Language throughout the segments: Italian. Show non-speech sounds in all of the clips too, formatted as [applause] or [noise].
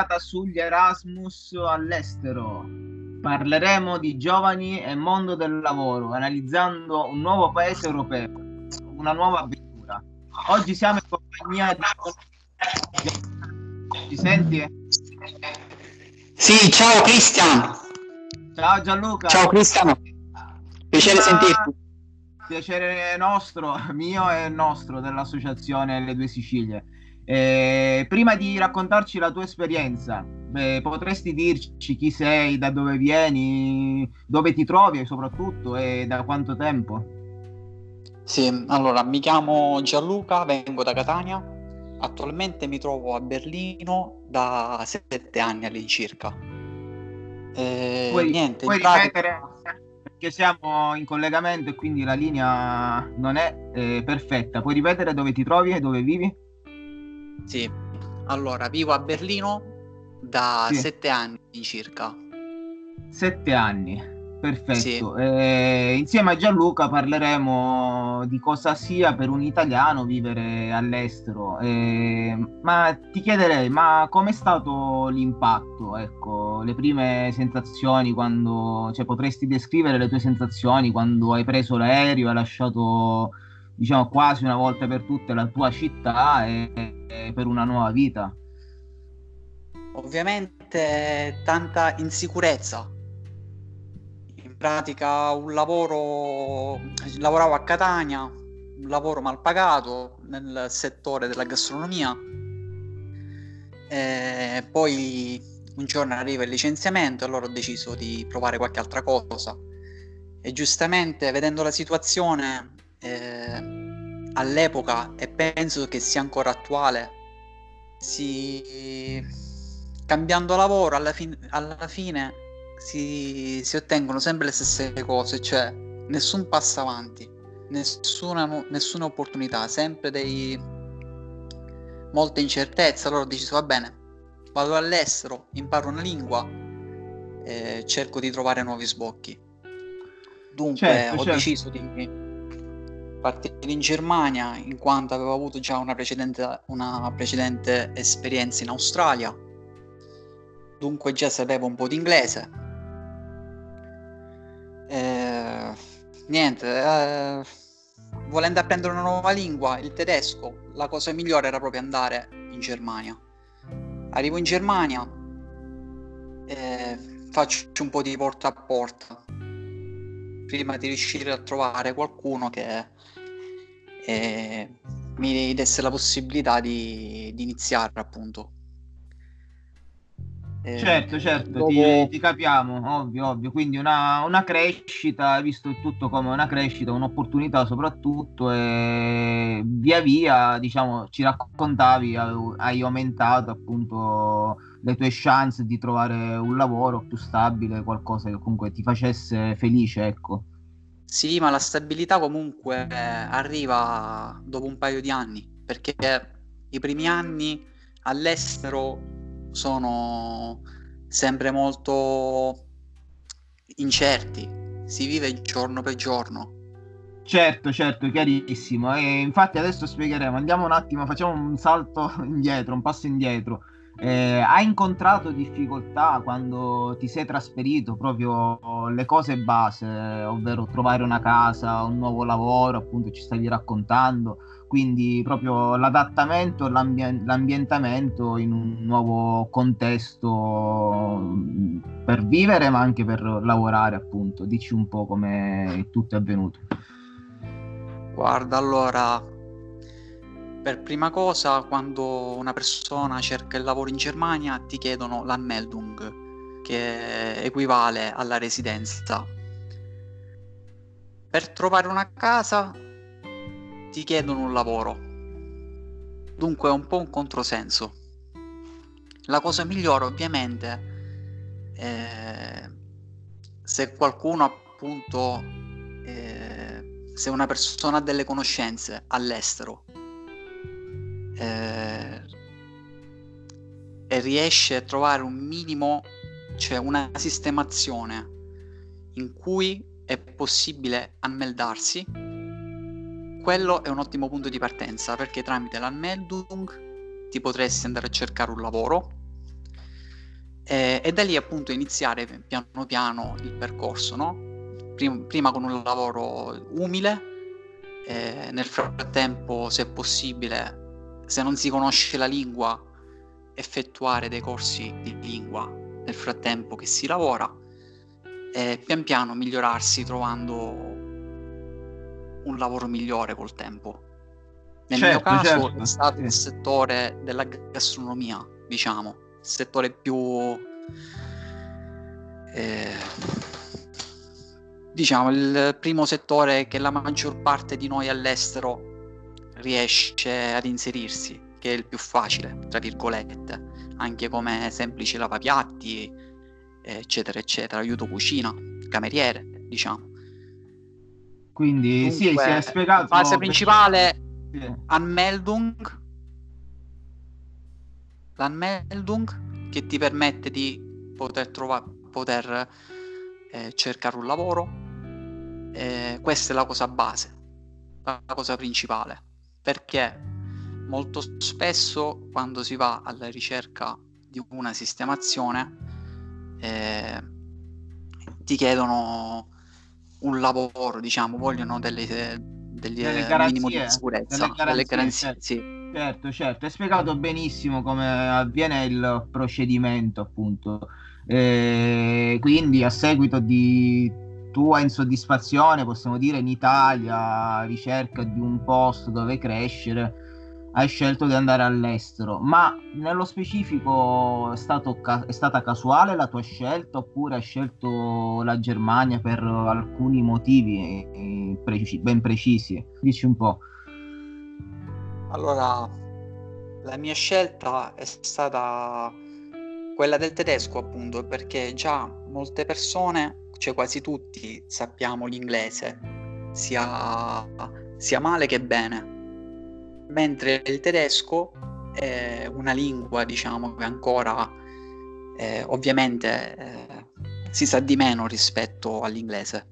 puntata sugli Erasmus all'estero. Parleremo di giovani e mondo del lavoro, analizzando un nuovo paese europeo, una nuova avventura. Oggi siamo in compagnia di... Ci senti? Sì, ciao Cristian. Ciao Gianluca. Ciao Cristian. Piacere sentirti. Piacere nostro, mio e nostro, dell'associazione Le Due Sicilie. Eh, prima di raccontarci la tua esperienza, eh, potresti dirci chi sei, da dove vieni, dove ti trovi soprattutto e da quanto tempo? Sì, allora mi chiamo Gianluca, vengo da Catania, attualmente mi trovo a Berlino da sette anni all'incirca. Eh, puoi, niente, puoi ripetere perché siamo in collegamento e quindi la linea non è eh, perfetta. Puoi ripetere dove ti trovi e dove vivi? Sì, allora vivo a Berlino da sì. sette anni circa. Sette anni, perfetto. Sì. Eh, insieme a Gianluca parleremo di cosa sia per un italiano vivere all'estero. Eh, ma ti chiederei, ma com'è stato l'impatto? Ecco, le prime sensazioni quando, cioè potresti descrivere le tue sensazioni quando hai preso l'aereo, hai lasciato diciamo quasi una volta per tutte la tua città e, e per una nuova vita? Ovviamente tanta insicurezza. In pratica un lavoro, lavoravo a Catania, un lavoro mal pagato nel settore della gastronomia. E poi un giorno arriva il licenziamento e allora ho deciso di provare qualche altra cosa. E giustamente vedendo la situazione eh, all'epoca e penso che sia ancora attuale, si... cambiando lavoro alla, fin- alla fine si... si, ottengono sempre le stesse cose, cioè nessun passo avanti, nessuna, nessuna opportunità, sempre dei... molte incertezze. Allora ho deciso va bene, vado all'estero, imparo una lingua, e cerco di trovare nuovi sbocchi. Dunque certo, ho certo. deciso di partire in Germania in quanto avevo avuto già una precedente, una precedente esperienza in Australia, dunque già sapevo un po' di inglese. Eh, niente, eh, volendo apprendere una nuova lingua, il tedesco, la cosa migliore era proprio andare in Germania. Arrivo in Germania, eh, faccio un po' di porta a porta prima di riuscire a trovare qualcuno che eh, mi desse la possibilità di, di iniziare appunto. Eh, certo, certo, dopo... ti, ti, capiamo, ovvio, ovvio. Quindi una, una, crescita, visto il tutto come una crescita, un'opportunità soprattutto e via via, diciamo, ci raccontavi, hai aumentato appunto le tue chance di trovare un lavoro più stabile, qualcosa che comunque ti facesse felice, ecco. Sì, ma la stabilità comunque arriva dopo un paio di anni, perché i primi anni all'estero sono sempre molto incerti, si vive giorno per giorno. Certo, certo, chiarissimo. E infatti adesso spiegheremo. Andiamo un attimo, facciamo un salto [laughs] indietro, un passo indietro. Eh, hai incontrato difficoltà quando ti sei trasferito, proprio le cose base, ovvero trovare una casa, un nuovo lavoro, appunto ci stavi raccontando, quindi proprio l'adattamento l'ambi- l'ambientamento in un nuovo contesto mm, per vivere ma anche per lavorare, appunto. Dici un po' come tutto è avvenuto. Guarda, allora per prima cosa, quando una persona cerca il lavoro in Germania, ti chiedono l'Anmeldung, che equivale alla residenza. Per trovare una casa, ti chiedono un lavoro. Dunque è un po' un controsenso. La cosa migliore, ovviamente, è se qualcuno appunto, eh, se una persona ha delle conoscenze all'estero eh, e riesce a trovare un minimo, cioè una sistemazione in cui è possibile anmeldarsi, quello è un ottimo punto di partenza perché tramite l'anmeldung ti potresti andare a cercare un lavoro e, e da lì appunto iniziare piano piano il percorso, no? Prima, prima con un lavoro umile, nel frattempo, se possibile, se non si conosce la lingua, effettuare dei corsi di lingua nel frattempo che si lavora e pian piano migliorarsi trovando un lavoro migliore col tempo. Nel certo, mio caso certo. è stato il settore della gastronomia, diciamo, il settore più eh, diciamo il primo settore che la maggior parte di noi all'estero riesce ad inserirsi, che è il più facile, tra virgolette, anche come semplice lavapiatti, eccetera, eccetera, aiuto cucina, cameriere, diciamo. Quindi Dunque, sì, si è spiegato. La fase principale sì. Anmeldung l'anmeldung che ti permette di poter trovare poter eh, cercare un lavoro eh, questa è la cosa base la cosa principale perché molto spesso quando si va alla ricerca di una sistemazione eh, ti chiedono un lavoro diciamo vogliono delle, degli, delle garanzie, minimo di sicurezza delle garanzie, delle garanzie certo. sì Certo, certo, hai spiegato benissimo come avviene il procedimento, appunto. Eh, quindi a seguito di tua insoddisfazione, possiamo dire in Italia, ricerca di un posto dove crescere, hai scelto di andare all'estero, ma nello specifico è, stato, è stata casuale la tua scelta oppure hai scelto la Germania per alcuni motivi eh, ben precisi? Dici un po'. Allora, la mia scelta è stata quella del tedesco, appunto, perché già molte persone, cioè quasi tutti, sappiamo l'inglese, sia, sia male che bene. Mentre il tedesco è una lingua, diciamo, che ancora eh, ovviamente eh, si sa di meno rispetto all'inglese.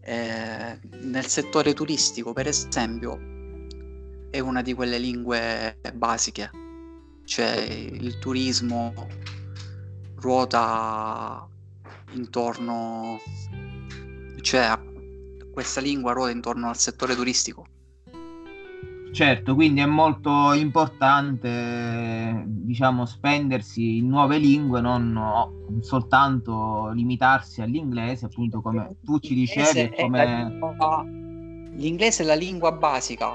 Eh, nel settore turistico, per esempio, è una di quelle lingue basiche, cioè il turismo ruota intorno, cioè questa lingua ruota intorno al settore turistico. Certo, quindi è molto importante, diciamo, spendersi in nuove lingue, non soltanto limitarsi all'inglese, appunto come tu ci dicevi. Come... L'inglese è la lingua basica,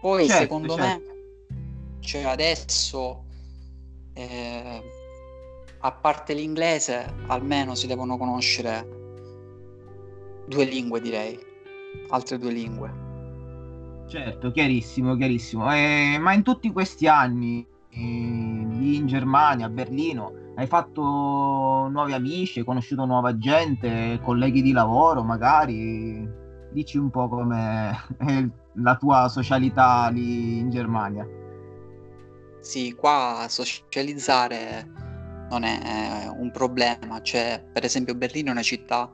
poi certo, secondo certo. me, cioè adesso, eh, a parte l'inglese, almeno si devono conoscere due lingue, direi, altre due lingue. Certo, chiarissimo, chiarissimo. Eh, ma in tutti questi anni, eh, lì in Germania, a Berlino, hai fatto nuovi amici, hai conosciuto nuova gente, colleghi di lavoro magari? Dici un po' come [laughs] la tua socialità lì in Germania. Sì, qua socializzare non è un problema, cioè per esempio Berlino è una città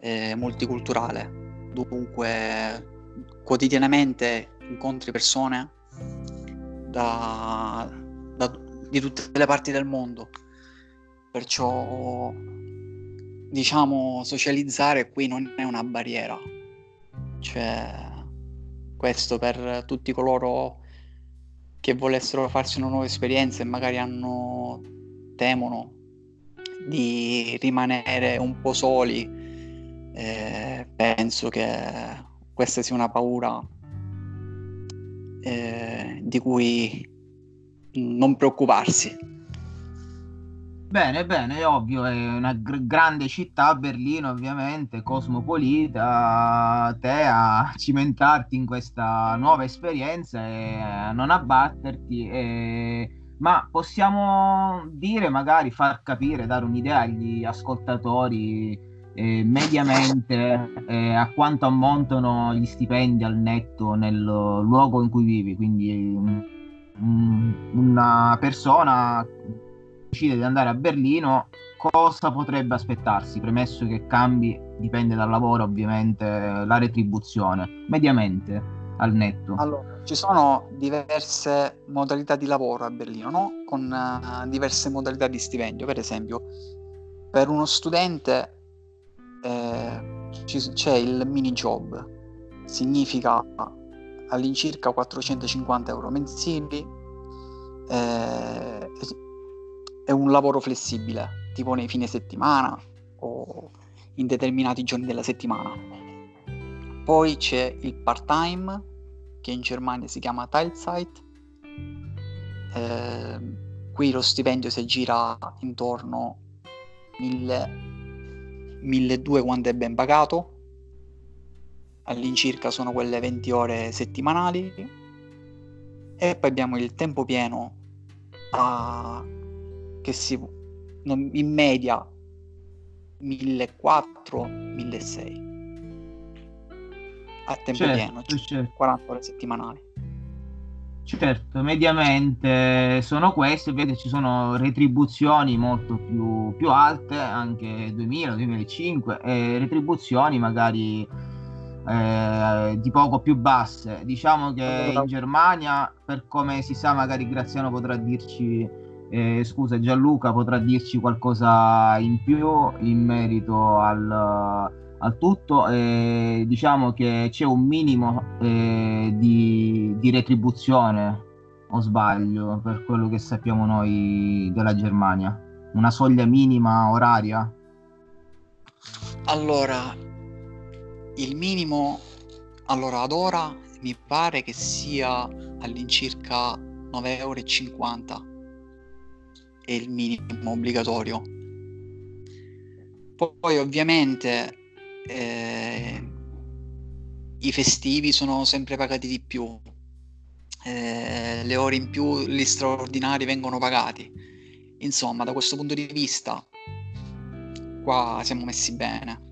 eh, multiculturale, dunque quotidianamente incontri persone da, da, di tutte le parti del mondo, perciò diciamo socializzare qui non è una barriera, cioè questo per tutti coloro che volessero farsi una nuova esperienza e magari hanno temono di rimanere un po' soli. Eh, penso che questa sia una paura eh, di cui non preoccuparsi. Bene, bene, è ovvio, è una gr- grande città, Berlino ovviamente, cosmopolita, te a cimentarti in questa nuova esperienza e a non abbatterti, e... ma possiamo dire, magari far capire, dare un'idea agli ascoltatori eh, mediamente eh, a quanto ammontano gli stipendi al netto nel luogo in cui vivi, quindi um, una persona decide di andare a Berlino, cosa potrebbe aspettarsi? Premesso che cambi, dipende dal lavoro ovviamente, la retribuzione, mediamente al netto. Allora, ci sono diverse modalità di lavoro a Berlino, no? con uh, diverse modalità di stipendio. Per esempio, per uno studente eh, c- c'è il mini job, significa all'incirca 450 euro mensili, eh, è un lavoro flessibile, tipo nei fine settimana o in determinati giorni della settimana. Poi c'è il part-time, che in Germania si chiama Teilzeit. Eh, qui lo stipendio si gira intorno a 1200 quando è ben pagato. All'incirca sono quelle 20 ore settimanali. E poi abbiamo il tempo pieno a, che si in media 1400-1600 a tempo certo, pieno, cioè certo. 40 ore settimanali. Certo, mediamente sono queste, vedete ci sono retribuzioni molto più, più alte, anche 2000-2005, e retribuzioni magari eh, di poco più basse. Diciamo che in Germania, per come si sa, magari Graziano potrà dirci, eh, scusa Gianluca potrà dirci qualcosa in più in merito al al tutto eh, diciamo che c'è un minimo eh, di, di, retribuzione o sbaglio per quello che sappiamo noi della Germania. Una soglia minima oraria? Allora il minimo allora ad ora mi pare che sia all'incirca 9,50 euro è il minimo obbligatorio. Poi ovviamente eh, i festivi sono sempre pagati di più, eh, le ore in più, gli straordinari vengono pagati. Insomma, da questo punto di vista, qua siamo messi bene.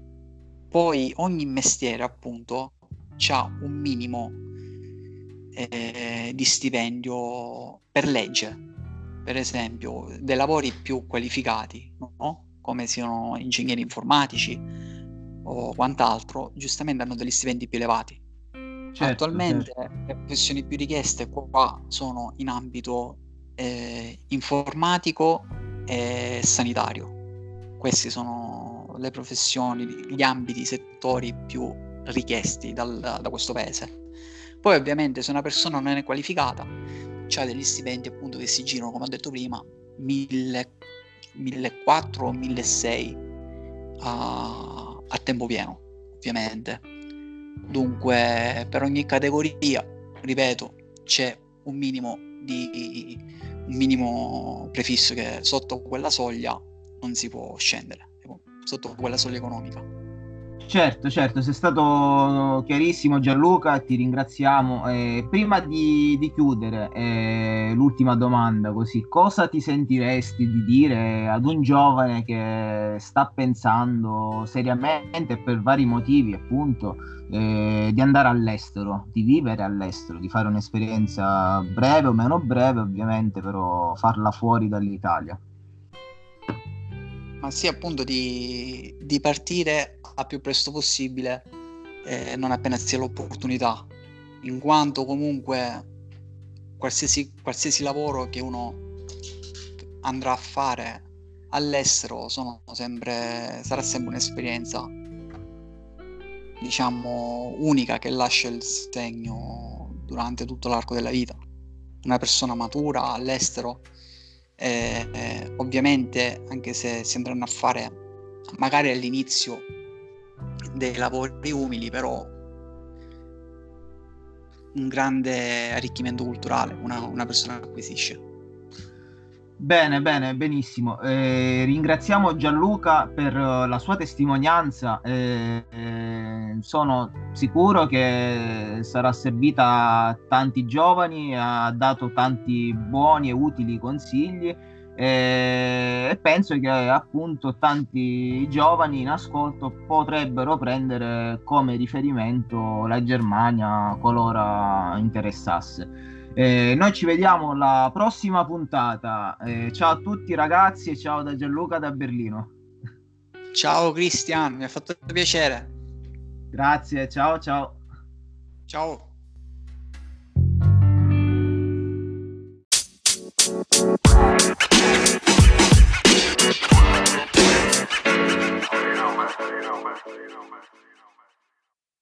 Poi ogni mestiere, appunto, ha un minimo eh, di stipendio per legge. Per esempio, dei lavori più qualificati, no? come siano ingegneri informatici, o quant'altro, giustamente hanno degli stipendi più elevati. Certo, Attualmente certo. le professioni più richieste qua sono in ambito eh, informatico e sanitario. Queste sono le professioni, gli ambiti, i settori più richiesti dal, da questo paese. Poi ovviamente se una persona non è qualificata, c'ha degli stipendi appunto che si girano, come ho detto prima, 1400 o 1600 a tempo pieno, ovviamente. Dunque, per ogni categoria, ripeto, c'è un minimo di un minimo prefisso che sotto quella soglia non si può scendere, sotto quella soglia economica. Certo, certo, sei stato chiarissimo Gianluca, ti ringraziamo. Eh, prima di, di chiudere, eh, l'ultima domanda, così, cosa ti sentiresti di dire ad un giovane che sta pensando seriamente per vari motivi, appunto, eh, di andare all'estero, di vivere all'estero, di fare un'esperienza breve o meno breve, ovviamente, però farla fuori dall'Italia? Ma sì, appunto, di, di partire a più presto possibile, eh, non appena sia l'opportunità, in quanto comunque qualsiasi, qualsiasi lavoro che uno andrà a fare all'estero sempre, sarà sempre un'esperienza diciamo unica che lascia il segno durante tutto l'arco della vita. Una persona matura all'estero, eh, eh, ovviamente anche se si andranno a fare magari all'inizio dei lavori umili, però un grande arricchimento culturale, una, una persona acquisisce. Bene, bene, benissimo. Eh, ringraziamo Gianluca per uh, la sua testimonianza. Eh, eh, sono sicuro che sarà servita a tanti giovani, ha dato tanti buoni e utili consigli e, penso che appunto tanti giovani in ascolto potrebbero prendere come riferimento la Germania qualora interessasse. Eh, noi ci vediamo alla prossima puntata. Eh, ciao a tutti ragazzi e ciao da Gianluca da Berlino. Ciao Cristian, mi ha fatto piacere. Grazie, ciao ciao. Ciao.